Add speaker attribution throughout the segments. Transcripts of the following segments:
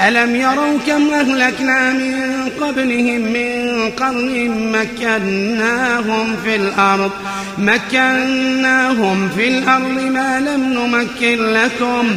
Speaker 1: ألم يروا كم أهلكنا من قبلهم من قرن مكناهم في الأرض مكناهم في الأرض ما لم نمكن لكم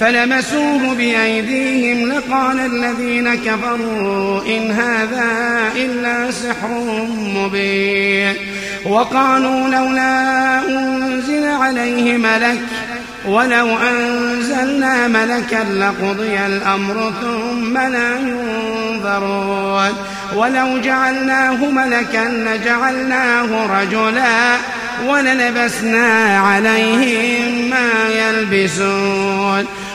Speaker 1: فلمسوه بأيديهم لقال الذين كفروا إن هذا إلا سحر مبين وقالوا لولا أنزل عليه ملك ولو أنزلنا ملكا لقضي الأمر ثم لا ينظرون ولو جعلناه ملكا لجعلناه رجلا وللبسنا عليهم ما يلبسون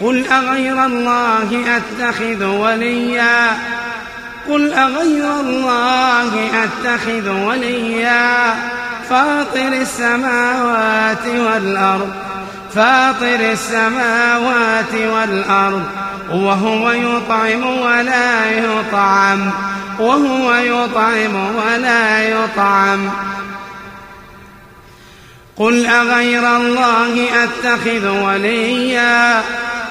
Speaker 1: قل أغير الله أتخذ وليا؟ قل أغير الله أتخذ وليا؟ فاطر السماوات والأرض فاطر السماوات والأرض وهو يطعم ولا يطعم وهو يطعم ولا يطعم. قل أغير الله أتخذ وليا؟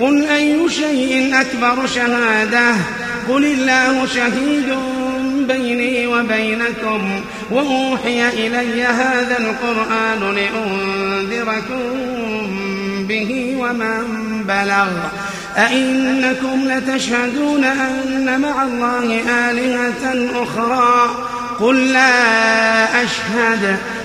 Speaker 1: قل أي شيء أكبر شهادة؟ قل الله شهيد بيني وبينكم وأوحي إلي هذا القرآن لأنذركم به ومن بلغ. أئنكم لتشهدون أن مع الله آلهة أخرى؟ قل لا أشهد.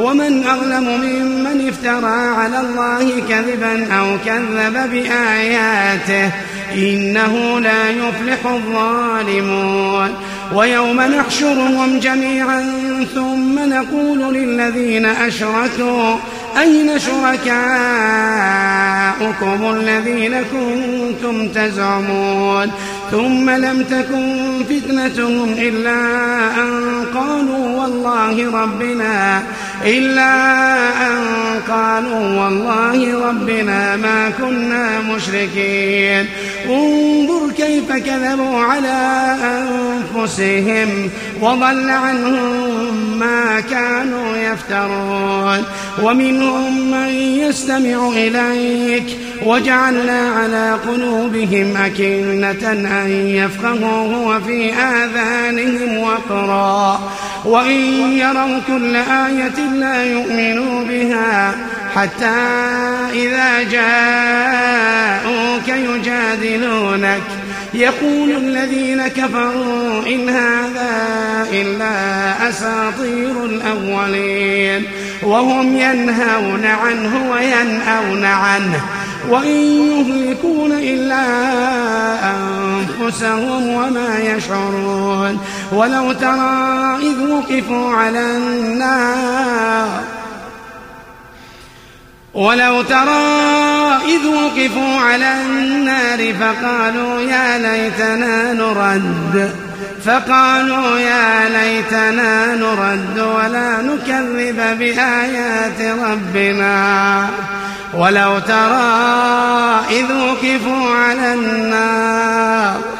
Speaker 1: ومن أظلم ممن افترى على الله كذبا أو كذب بآياته إنه لا يفلح الظالمون. ويوم نحشرهم جميعا ثم نقول للذين أشركوا أين شركاؤكم الذين كنتم تزعمون؟ ثم لم تكن فتنتهم إلا أن قالوا والله ربنا إلا أن قالوا والله ربنا ما كنا مشركين. انظر كيف كذبوا على أنفسهم وضل عنهم ما كانوا يفترون. ومنهم من يستمع إليك وجعلنا على قلوبهم أكنة أن يفقهوا وفي آذانهم وقرا. وإن يروا كل آية لا يؤمنوا بها حتى إذا جاءوك يجادلونك. يقول الذين كفروا إن هذا إلا أساطير الأولين. وهم ينهون عنه وينأون عنه. وإن يهلكون إلا أنفسهم وما يشعرون. ولو ترى إذ وقفوا على النار ولو ترى إذ وقفوا على النار فقالوا يا ليتنا نرد فقالوا يا ليتنا نرد ولا نكذب بآيات ربنا. ولو ترى إذ وقفوا على النار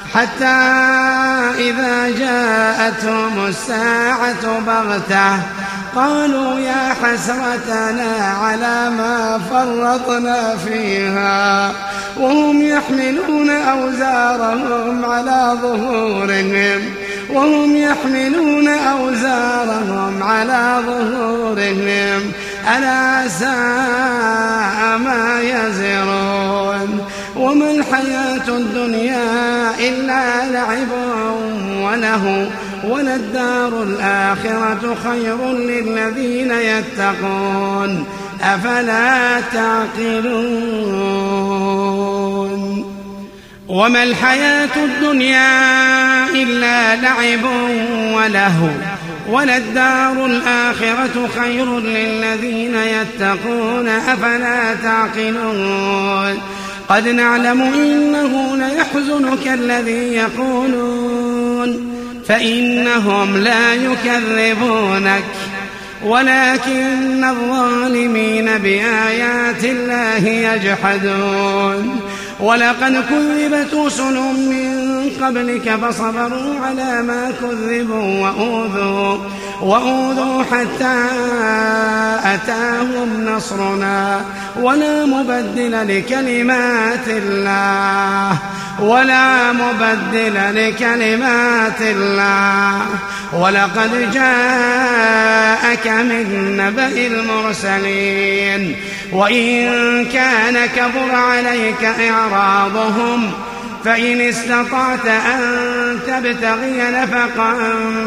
Speaker 1: حتى إذا جاءتهم الساعة بغتة قالوا يا حسرتنا على ما فرطنا فيها وهم يحملون أوزارهم على ظهورهم وهم يحملون أوزارهم على ظهورهم ألا ساء ما يزرون الحياة الدنيا إلا لعب وله وللدار الآخرة خير للذين يتقون. أفلا تعقلون؟ وما الحياة الدنيا إلا لعب وله وللدار الآخرة خير للذين يتقون. أفلا تعقلون؟ قد نعلم إنه ليحزنك الذي يقولون فإنهم لا يكذبونك ولكن الظالمين بآيات الله يجحدون ولقد كذبت رسل من قبلك فصبروا على ما كذبوا وأوذوا وأوذوا حتى أتاهم نصرنا. ولا مبدل لكلمات الله. ولا مبدل لكلمات الله. ولقد جاءك من نبأ المرسلين. وإن كان كبر عليك إعراضهم فإن استطعت أن تبتغي نفقا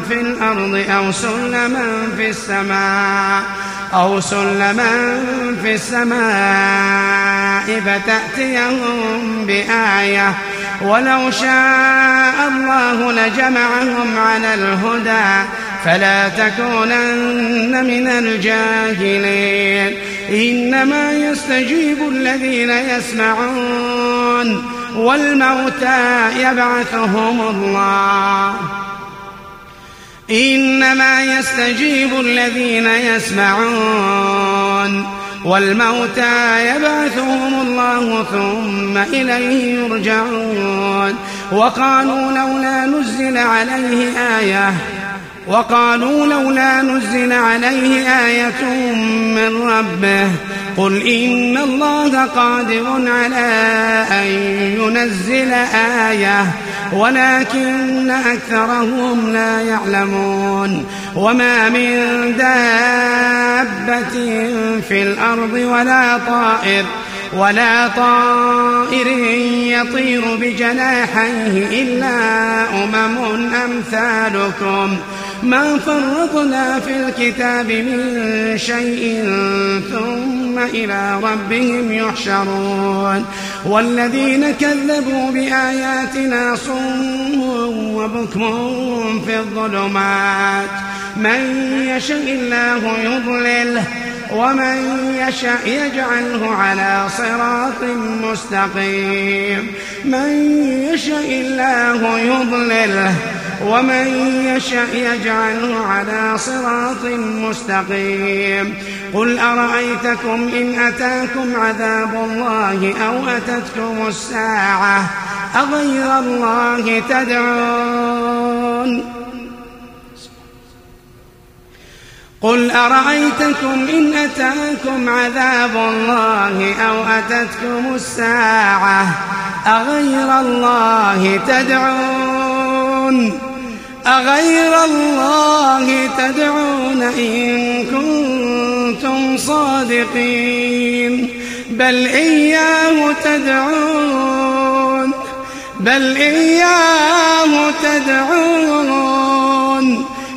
Speaker 1: في الأرض أو سلما في السماء أو سلما في السماء فتأتيهم بآية ولو شاء الله لجمعهم على الهدى فلا تكونن من الجاهلين إنما يستجيب الذين يسمعون والموتى يبعثهم الله. إنما يستجيب الذين يسمعون. والموتى يبعثهم الله ثم إليه يرجعون. وقالوا لولا نزل عليه آية وقالوا لولا نزل عليه آية من ربه قل إن الله قادر على أن ينزل آية ولكن أكثرهم لا يعلمون وما من دابة في الأرض ولا طائر ولا طائر يطير بجناحيه إلا أمم أمثالكم ما فرطنا في الكتاب من شيء ثم إلى ربهم يحشرون. والذين كذبوا بآياتنا صم وبكم في الظلمات. من يشاء الله يضلله. ومن يشاء يجعله على صراط مستقيم. من يشاء الله يضلله ومن يشاء يجعله على صراط مستقيم. قل أرأيتكم إن أتاكم عذاب الله أو أتتكم الساعة أغير الله تدعون؟ قل أرأيتكم إن أتاكم عذاب الله أو أتتكم الساعة أغير الله تدعون أغير الله تدعون إن كنتم صادقين بل إياه تدعون بل إياه تدعون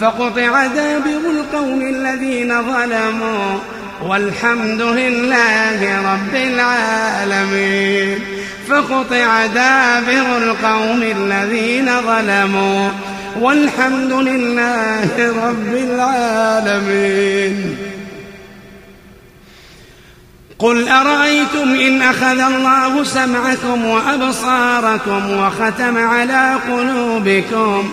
Speaker 1: فقطع دابر القوم الذين ظلموا. والحمد لله رب العالمين. فقطع دابر القوم الذين ظلموا. والحمد لله رب العالمين. قل أرأيتم إن أخذ الله سمعكم وأبصاركم وختم على قلوبكم؟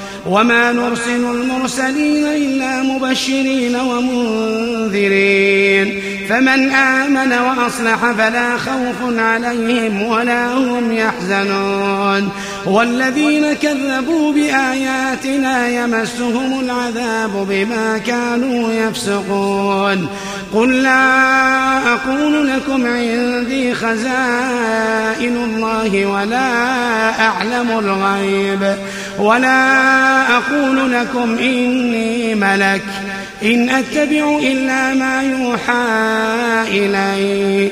Speaker 1: وما نرسل المرسلين إلا مبشرين ومنذرين. فمن آمن وأصلح فلا خوف عليهم ولا هم يحزنون. والذين كذبوا بآياتنا يمسهم العذاب بما كانوا يفسقون. قل لا أقول لكم عندي خزائن الله ولا أعلم الغيب. ولا أقول لكم إني ملك إن أتبع إلا ما يوحى إلي.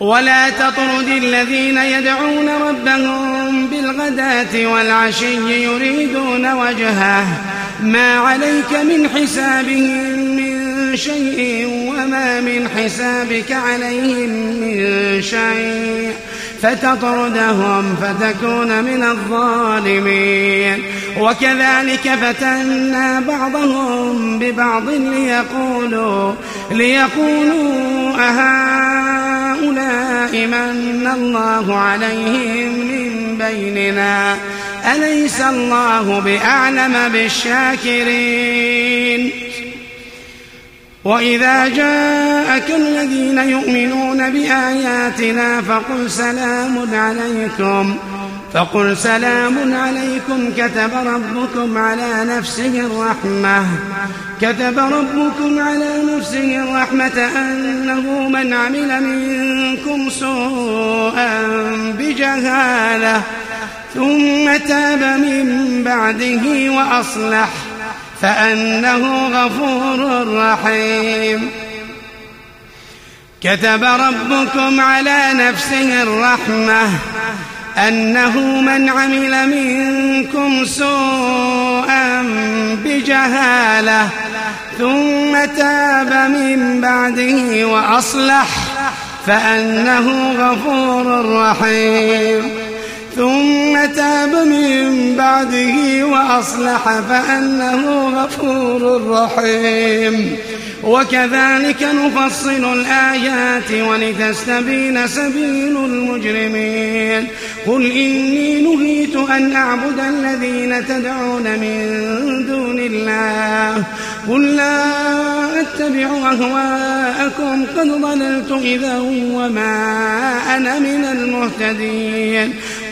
Speaker 1: ولا تطرد الذين يدعون ربهم بالغداة والعشي يريدون وجهه. ما عليك من حسابهم من شيء وما من حسابك عليهم من شيء. فتطردهم فتكون من الظالمين. وكذلك فتنا بعضهم ببعض ليقولوا ليقولوا أهؤلاء من الله عليهم من بيننا؟ أليس الله بأعلم بالشاكرين؟ وإذا جاءك الذين يؤمنون بآياتنا فقل سلام عليكم. فقل سلام عليكم كتب ربكم على نفسه الرحمة. كتب ربكم على نفسه الرحمة أنه من عمل منكم سوءا بجهالة ثم تاب من بعده وأصلح فأنه غفور رحيم. كتب ربكم على نفسه الرحمة. أنه من عمل منكم سوءا بجهالة ثم تاب من بعده وأصلح فأنه غفور رحيم. ثم تاب من بعده وأصلح فأنه غفور رحيم. وكذلك نفصل الآيات ولتستبين سبيل المجرمين. قل إني نهيت أن أعبد الذين تدعون من دون الله. قل لا أتبع أهواءكم. قد ضللت إذا وما أنا من المهتدين.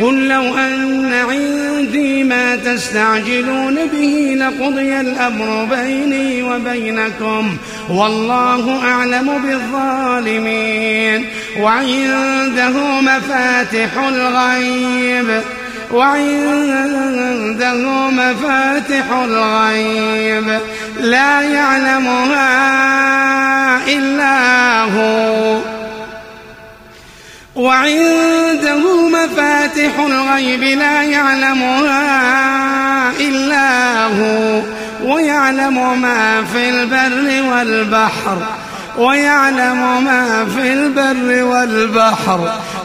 Speaker 1: قل لو أن عندي ما تستعجلون به لقضي الأمر بيني وبينكم. والله أعلم بالظالمين. وعنده مفاتح الغيب. وعنده مفاتح الغيب. لا يعلمها إلا هو. وعنده مفاتح الغيب لا يعلمها إلا هو ويعلم ما في البر والبحر ويعلم ما في البر والبحر.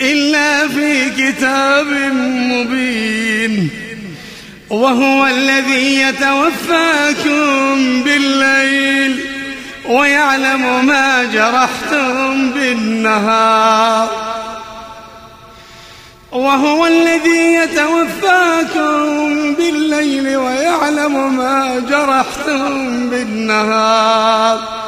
Speaker 1: إلا في كتاب مبين وهو الذي يتوفاكم بالليل ويعلم ما جرحتم بالنهار وهو الذي يتوفاكم بالليل ويعلم ما جرحتم بالنهار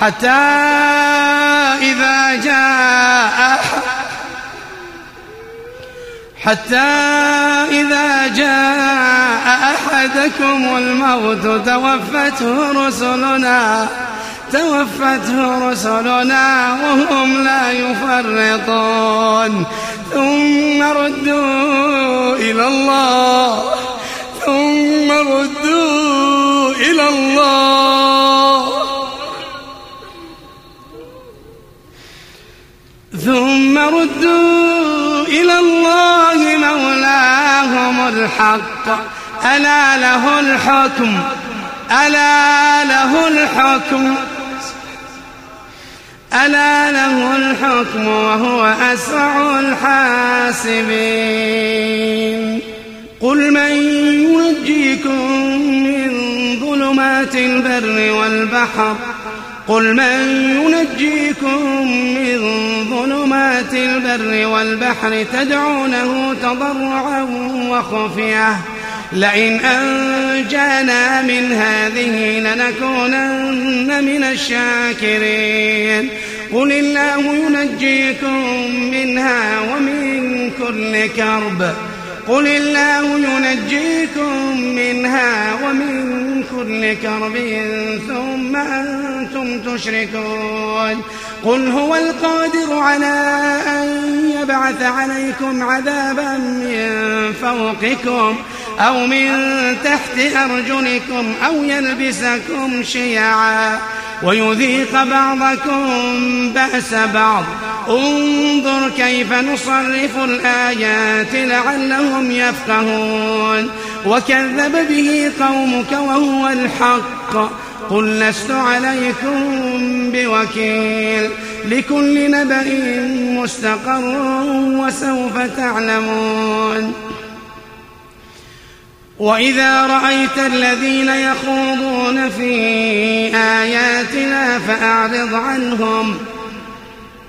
Speaker 1: حتى إذا جاء حتى إذا جاء أحدكم الموت توفته رسلنا توفته رسلنا وهم لا يفرطون. ثم ردوا إلى الله ثم ردوا إلى الله. ثم ردوا إلى الله مولاهم الحق. ألا له الحكم؟ ألا له الحكم؟ ألا له الحكم وهو أسرع الحاسبين. قل من ينجيكم من ظلمات البر والبحر؟ قل من ينجيكم من ظلمات البر والبحر تدعونه تضرعا وخفية. لئن أنجانا من هذه لنكونن من الشاكرين. قل الله ينجيكم منها ومن كل كرب. قل الله ينجيكم منها ومن كل كرب ثم أنتم تشركون. قل هو القادر على أن يبعث عليكم عذابا من فوقكم أو من تحت أرجلكم أو يلبسكم شيعا ويذيق بعضكم بأس بعض. انظر كيف نصرف الآيات لعلهم يفقهون. وكذب به قومك وهو الحق. قل لست عليكم بوكيل. لكل نبأ مستقر وسوف تعلمون. وإذا رأيت الذين يخوضون في آياتنا فأعرض عنهم.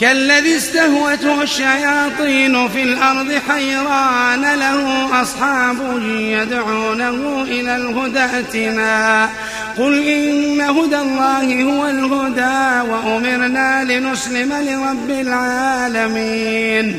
Speaker 1: كالذي استهوته الشياطين في الأرض حيران له أصحاب يدعونه إلى الهدى ائتنا قل إن هدى الله هو الهدى وأمرنا لنسلم لرب العالمين.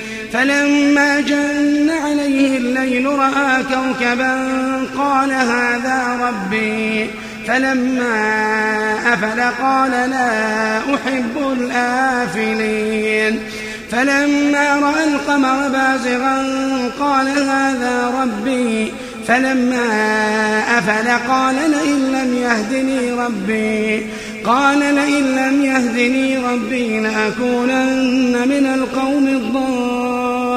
Speaker 1: فلما جن عليه الليل رأى كوكبا قال هذا ربي. فلما أفل قال لا أحب الآفلين. فلما رأى القمر بازغا قال هذا ربي. فلما أفل قال لئن لم يهدني ربي. قال لئن لم يهدني ربي لأكونن من القوم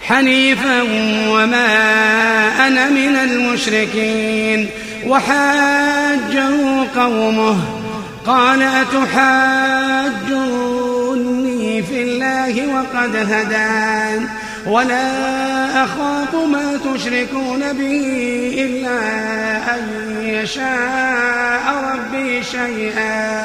Speaker 1: حنيفا وما أنا من المشركين. وحاجه قومه. قال أتحاجوني في الله وقد هدان. ولا أخاف ما تشركون به إلا أن يشاء ربي شيئا.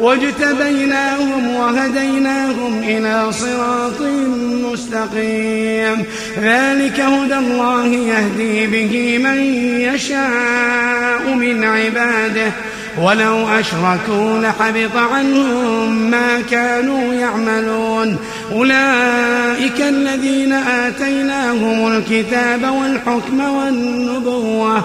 Speaker 1: واجتبيناهم وهديناهم إلى صراط مستقيم. ذلك هدى الله يهدي به من يشاء من عباده. ولو أشركوا لحبط عنهم ما كانوا يعملون. أولئك الذين آتيناهم الكتاب والحكم والنبوة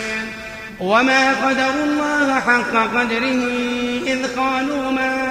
Speaker 1: وما قدر الله حق قدره إذ قالوا ما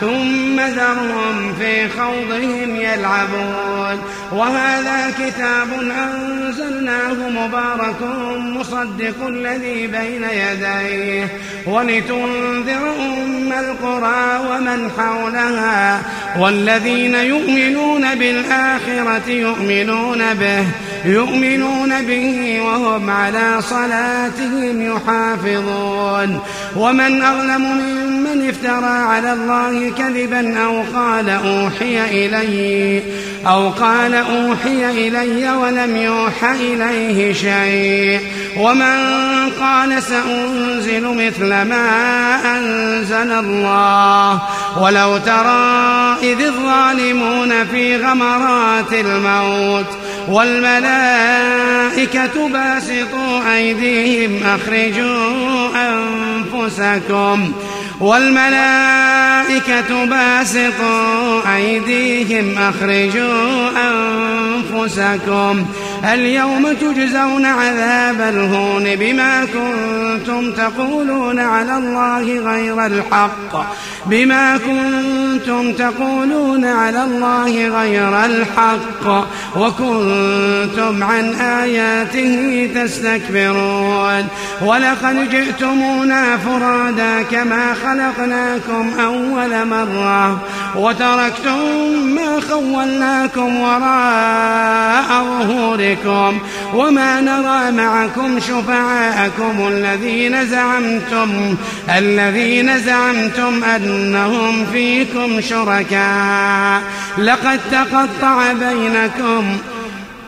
Speaker 1: ثم ذرهم في خوضهم يلعبون. وهذا كتاب أنزلناه مبارك مصدق الذي بين يديه. ولتنذر أم القرى ومن حولها. والذين يؤمنون بالآخرة يؤمنون به. يؤمنون به وهم على صلاتهم يحافظون. ومن أظلم ممن افترى على الله كذبا أو قال أوحي إلي أو قال أوحي إلي ولم يوحى إليه شيء. ومن قال سأنزل مثل ما أنزل الله. ولو ترى إذ الظالمون في غمرات الموت والملائكة باسطوا أيديهم أخرجوا أنفسكم. والملائكة باسطوا أيديهم أخرجوا أنفسكم اليوم تجزون عذاب الهون بما كنتم تقولون على الله غير الحق بما كنتم تقولون على الله غير الحق وكنتم عن آياته تستكبرون ولقد جئتمونا فرادا كما خلقناكم أول مرة وتركتم ما خولناكم وراء ظهوركم وما نرى معكم شفعاءكم الذين زعمتم الذين زعمتم أنهم فيكم شركاء. لقد تقطع بينكم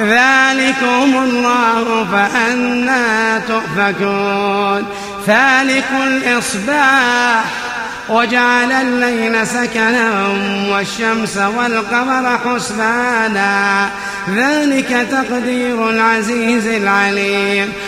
Speaker 1: ذلكم الله فأنا تؤفكون. فالق الإصباح وجعل الليل سكنا والشمس والقمر حسبانا. ذلك تقدير العزيز العليم.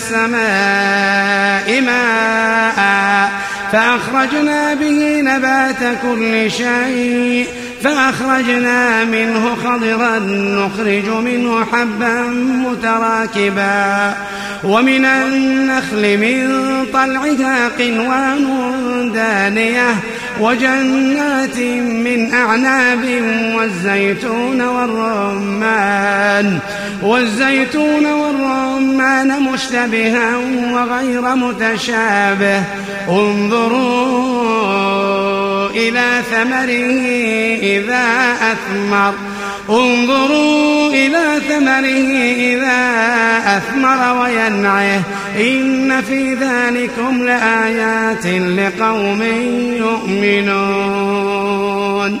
Speaker 1: السماء ماء فأخرجنا به نبات كل شيء فأخرجنا منه خضرا نخرج منه حبا متراكبا ومن النخل من طلعها قنوان دانية وجنات من أعناب والزيتون والرمان والزيتون والرمان مشتبها وغير متشابه انظروا إلى ثمره إذا أثمر. انظروا إلى ثمره إذا أثمر وينعه. إن في ذلكم لآيات لقوم يؤمنون.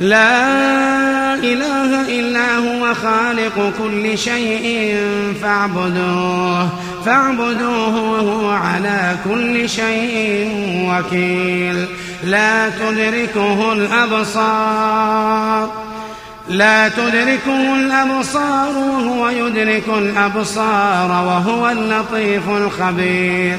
Speaker 1: لا إله إلا هو خالق كل شيء فاعبدوه فاعبدوه وهو على كل شيء وكيل. لا تدركه الأبصار لا تدركه الأبصار وهو يدرك الأبصار وهو اللطيف الخبير.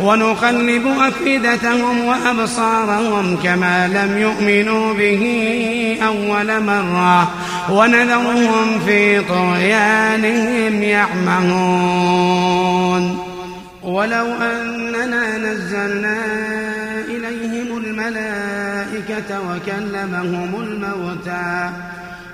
Speaker 1: ونقلب أفئدتهم وأبصارهم كما لم يؤمنوا به أول مرة. ونذرهم في طغيانهم يعمهون. ولو أننا نزلنا إليهم الملائكة وكلمهم الموتى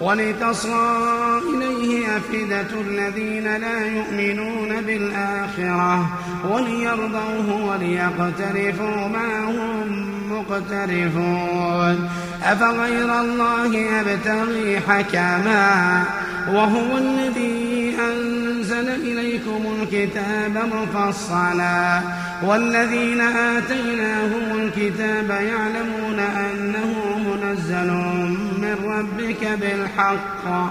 Speaker 1: ولتصغى إليه أفئدة الذين لا يؤمنون بالآخرة وليرضوه وليقترفوا ما هم مقترفون. أفغير الله أبتغي حكما وهو الذي أنزل إليكم الكتاب مفصلا. والذين آتيناهم الكتاب يعلمون أنه منزل من ربك بالحق.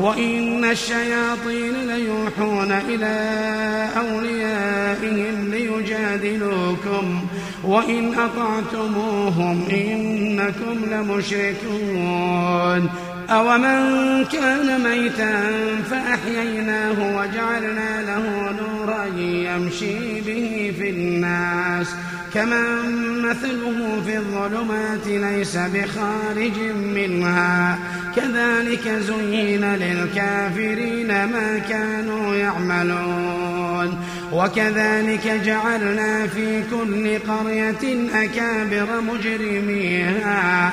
Speaker 1: وإن الشياطين ليوحون إلى أوليائهم ليجادلوكم وإن أطعتموهم إنكم لمشركون أومن كان ميتا فأحييناه وجعلنا له نورا يمشي به في الناس كمن مثله في الظلمات ليس بخارج منها. كذلك زين للكافرين ما كانوا يعملون. وكذلك جعلنا في كل قرية أكابر مجرميها.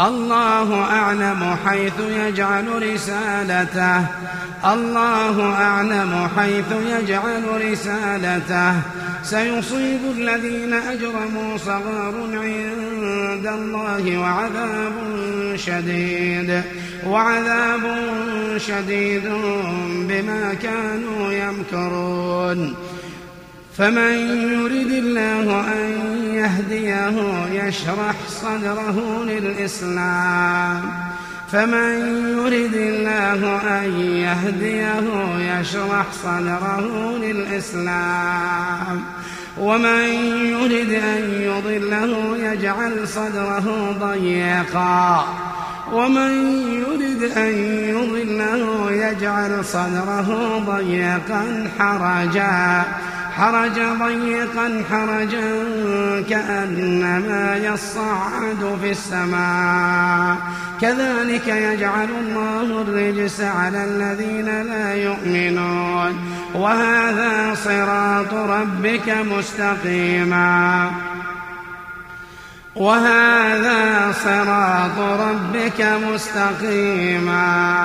Speaker 1: الله أعلم حيث يجعل رسالته. الله أعلم حيث يجعل رسالته. سيصيب الذين أجرموا صغار عند الله وعذاب شديد. وعذاب شديد بما كانوا يمكرون. فمن يرد الله أن يهديه يشرح صدره للإسلام. فمن يرد الله أن يهديه يشرح صدره للإسلام. ومن يرد أن يضله يجعل صدره ضيقا. ومن يرد أن يضله يجعل صدره ضيقا حرجا. حرج ضيقا حرجا كأنما يصعد في السماء. كذلك يجعل الله الرجس على الذين لا يؤمنون. وهذا صراط ربك مستقيما. وهذا صراط ربك مستقيما.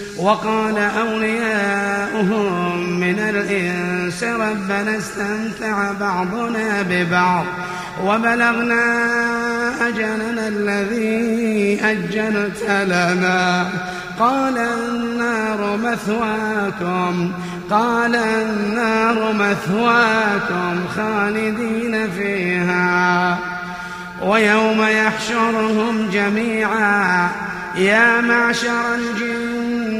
Speaker 1: وقال أولياؤهم من الإنس ربنا استمتع بعضنا ببعض وبلغنا أجلنا الذي أجلت لنا. قال النار مثواكم. قال النار مثواكم خالدين فيها. ويوم يحشرهم جميعا. يا معشر الجن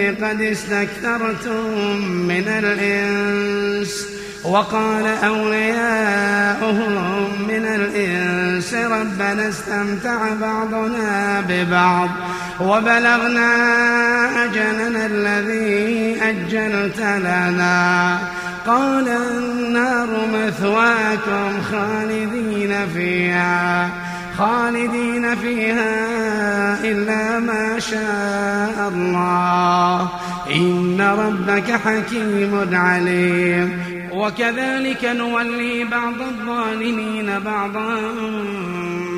Speaker 1: قد استكثرتم من الإنس وقال أولياؤهم من الإنس ربنا استمتع بعضنا ببعض وبلغنا أجلنا الذي أجلت لنا قال النار مثواكم خالدين فيها. خالدين فيها إلا ما شاء الله. إن ربك حكيم عليم. وكذلك نولي بعض الظالمين بعضا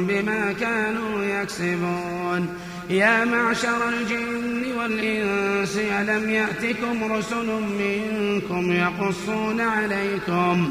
Speaker 1: بما كانوا يكسبون. يا معشر الجن والإنس ألم يأتكم رسل منكم يقصون عليكم؟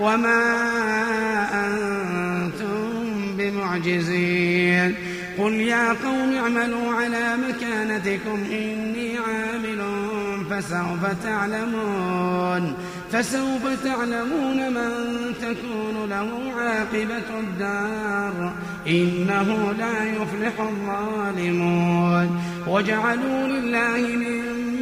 Speaker 1: وما أنتم بمعجزين قل يا قوم اعملوا على مكانتكم إني عامل فسوف تعلمون فسوف تعلمون من تكون له عاقبة الدار إنه لا يفلح الظالمون وجعلوا لله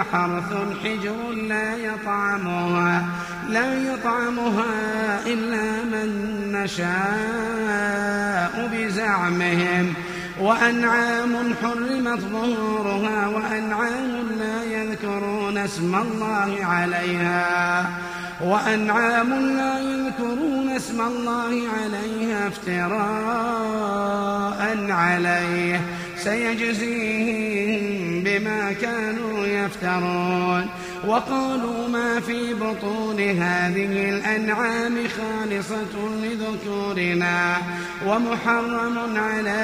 Speaker 1: وحرث حجر لا يطعمها لا يطعمها إلا من نشاء بزعمهم. وأنعام حرمت ظهورها وأنعام لا يذكرون اسم الله عليها. وأنعام لا يذكرون اسم الله عليها افتراء عليه. سيجزيهم بما كانوا يفترون. وقالوا ما في بطون هذه الأنعام خالصة لذكورنا ومحرم على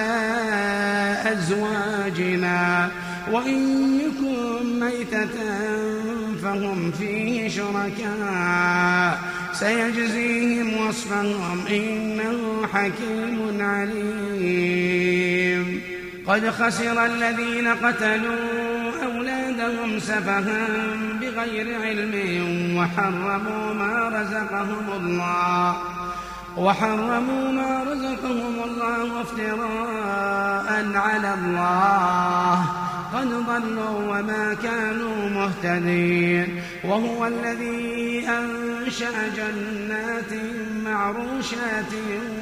Speaker 1: أزواجنا. وإن يكن ميتة فهم فيه شركاء. سيجزيهم وصفهم إنه حكيم عليم. قد خسر الذين قتلوا أولادهم سفها بغير علم وحرموا ما رزقهم الله. وحرموا ما رزقهم الله افتراء على الله. قد ضلوا وما كانوا مهتدين. وهو الذي أنشأ جنات معروشات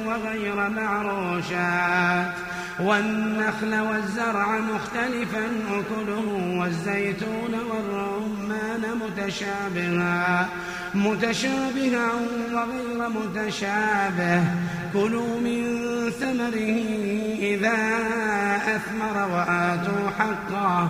Speaker 1: وغير معروشات. والنخل والزرع مختلفا أكله والزيتون والرمان متشابها متشابها وغير متشابه. كلوا من ثمره إذا أثمر وآتوا حقه.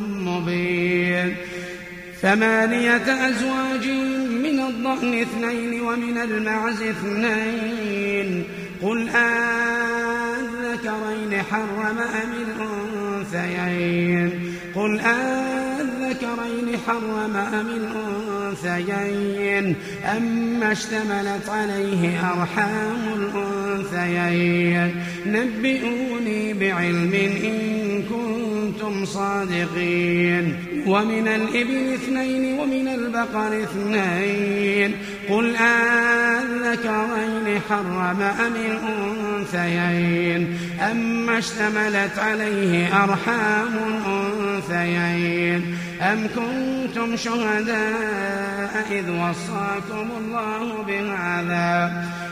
Speaker 1: مبين. ثمانية أزواج من الضأن اثنين ومن المعز اثنين. قل أذكرين حرم أم الأنثيين. قل أذكرين حرم أم الأنثيين. أما اشتملت عليه أرحام الأنثيين. نبئوني بعلم إن كنتم صادقين. ومن الإبل اثنين ومن البقر اثنين. قل أذكرين حرم أم الأنثيين. أما اشتملت عليه أرحام الأنثيين. أم كنتم شهداء إذ وصاكم الله بهذا؟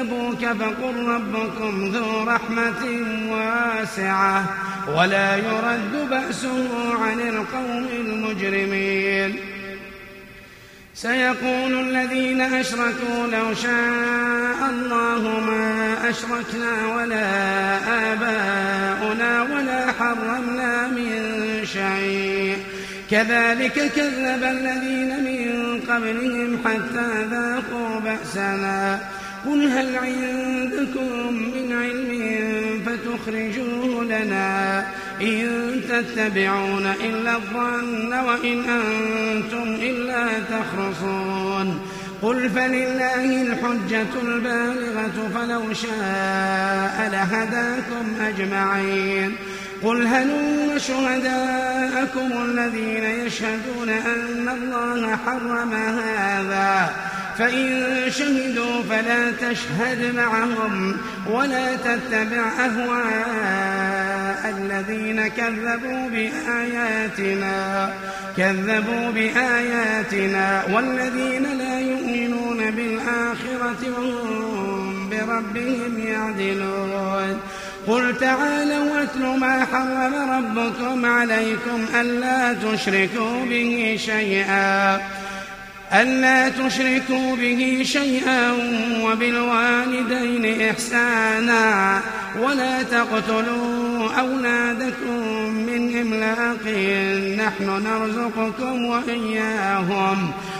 Speaker 1: كذبوك فقل ربكم ذو رحمة واسعة ولا يرد بأسه عن القوم المجرمين. سيقول الذين أشركوا لو شاء الله ما أشركنا ولا آباؤنا ولا حرمنا من شيء. كذلك كذب الذين من قبلهم حتى ذاقوا بأسنا. قل هل عندكم من علم فتخرجوه لنا إن تتبعون إلا الظن وإن أنتم إلا تخرصون قل فلله الحجة البالغة فلو شاء لهداكم أجمعين قل هلوا شهداءكم الذين يشهدون أن الله حرم هذا فإن شهدوا فلا تشهد معهم ولا تتبع أهواء الذين كذبوا بآياتنا كذبوا بآياتنا والذين لا يؤمنون بالآخرة وهم بربهم يعدلون. قل تعالوا واتل ما حرم ربكم عليكم ألا تشركوا به شيئا. ألا تشركوا به شيئا وبالوالدين إحسانا ولا تقتلوا أولادكم من إملاق نحن نرزقكم وإياهم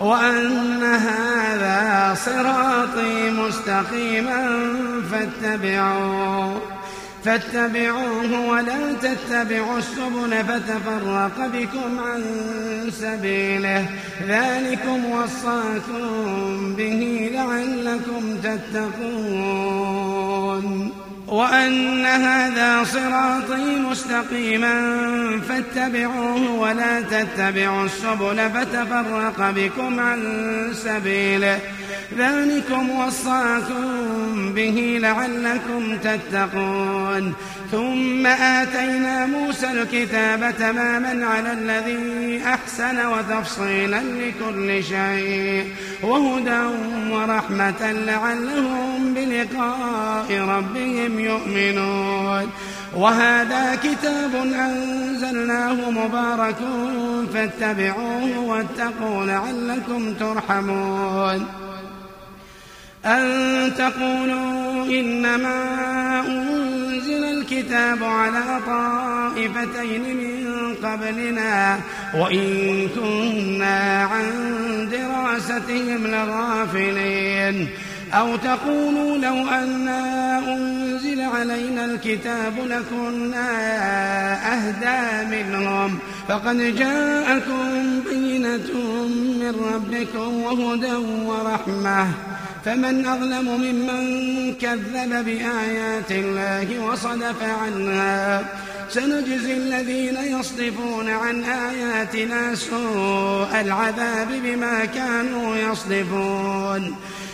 Speaker 1: وأن هذا صراطي مستقيما فاتبعوه. فاتبعوه ولا تتبعوا السبل فتفرق بكم عن سبيله. ذلكم وصاكم به لعلكم تتقون. وأن هذا صراطي مستقيما فاتبعوه ولا تتبعوا السبل فتفرق بكم عن سبيله. ذلكم وصاكم به لعلكم تتقون. ثم آتينا موسى الكتاب تماما على الذي أحسن وتفصيلا لكل شيء. وهدى ورحمة لعلهم بلقاء ربهم يؤمنون. وهذا كتاب أنزلناه مبارك فاتبعوه واتقوا لعلكم ترحمون. أن تقولوا إنما أنزل الكتاب على طائفتين من قبلنا وإن كنا عن دراستهم لغافلين. أو تقولوا لو أنا أنزل علينا الكتاب لكنا أهدى منهم. فقد جاءكم بينة من ربكم وهدى ورحمة. فمن أظلم ممن كذب بآيات الله وصدف عنها. سنجزي الذين يصدفون عن آياتنا سوء العذاب بما كانوا يصدفون.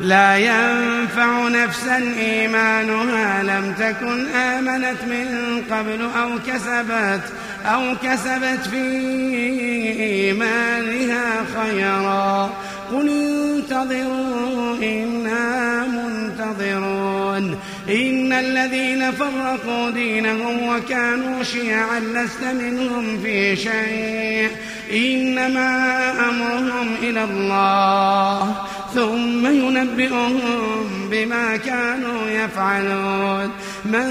Speaker 1: لا ينفع نفسا إيمانها. لم تكن آمنت من قبل أو كسبت أو كسبت في إيمانها خيرا. قل انتظروا إنا منتظرون. إن الذين فرقوا دينهم وكانوا شيعا لست منهم في شيء. إنما أمرهم إلى الله. ثم ينبئهم بما كانوا يفعلون. من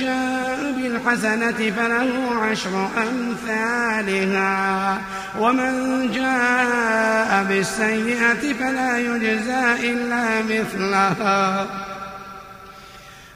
Speaker 1: جاء بالحسنة فله عشر أمثالها. ومن جاء بالسيئة فلا يجزى إلا مثلها.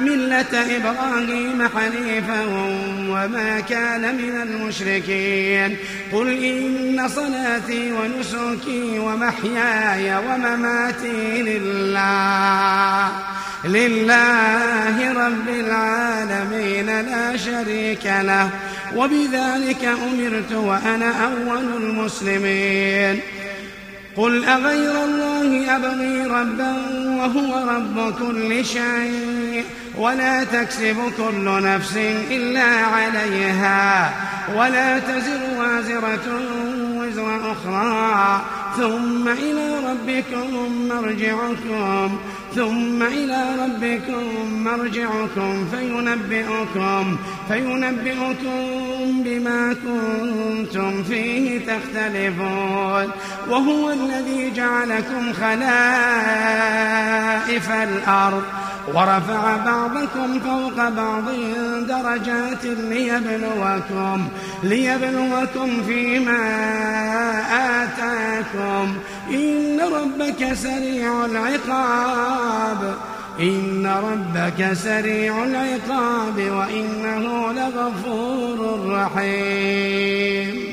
Speaker 1: ملة إبراهيم حنيفا وما كان من المشركين قل إن صلاتي ونسكي ومحياي ومماتي لله لله رب العالمين لا شريك له وبذلك أمرت وأنا أول المسلمين قل أغير الله أبغي ربا وهو رب كل شيء ولا تكسب كل نفس إلا عليها ولا تزر وازرة وزر أخرى ثم إلى ربكم مرجعكم. ثم إلى ربكم مرجعكم فينبئكم فينبئكم بما كنتم فيه تختلفون. وهو الذي جعلكم خلائف الأرض. ورفع بعضكم فوق بعض درجات ليبلوكم ليبلوكم فيما آتاكم إن ربك سريع العقاب. إن ربك سريع العقاب وإنه لغفور رحيم.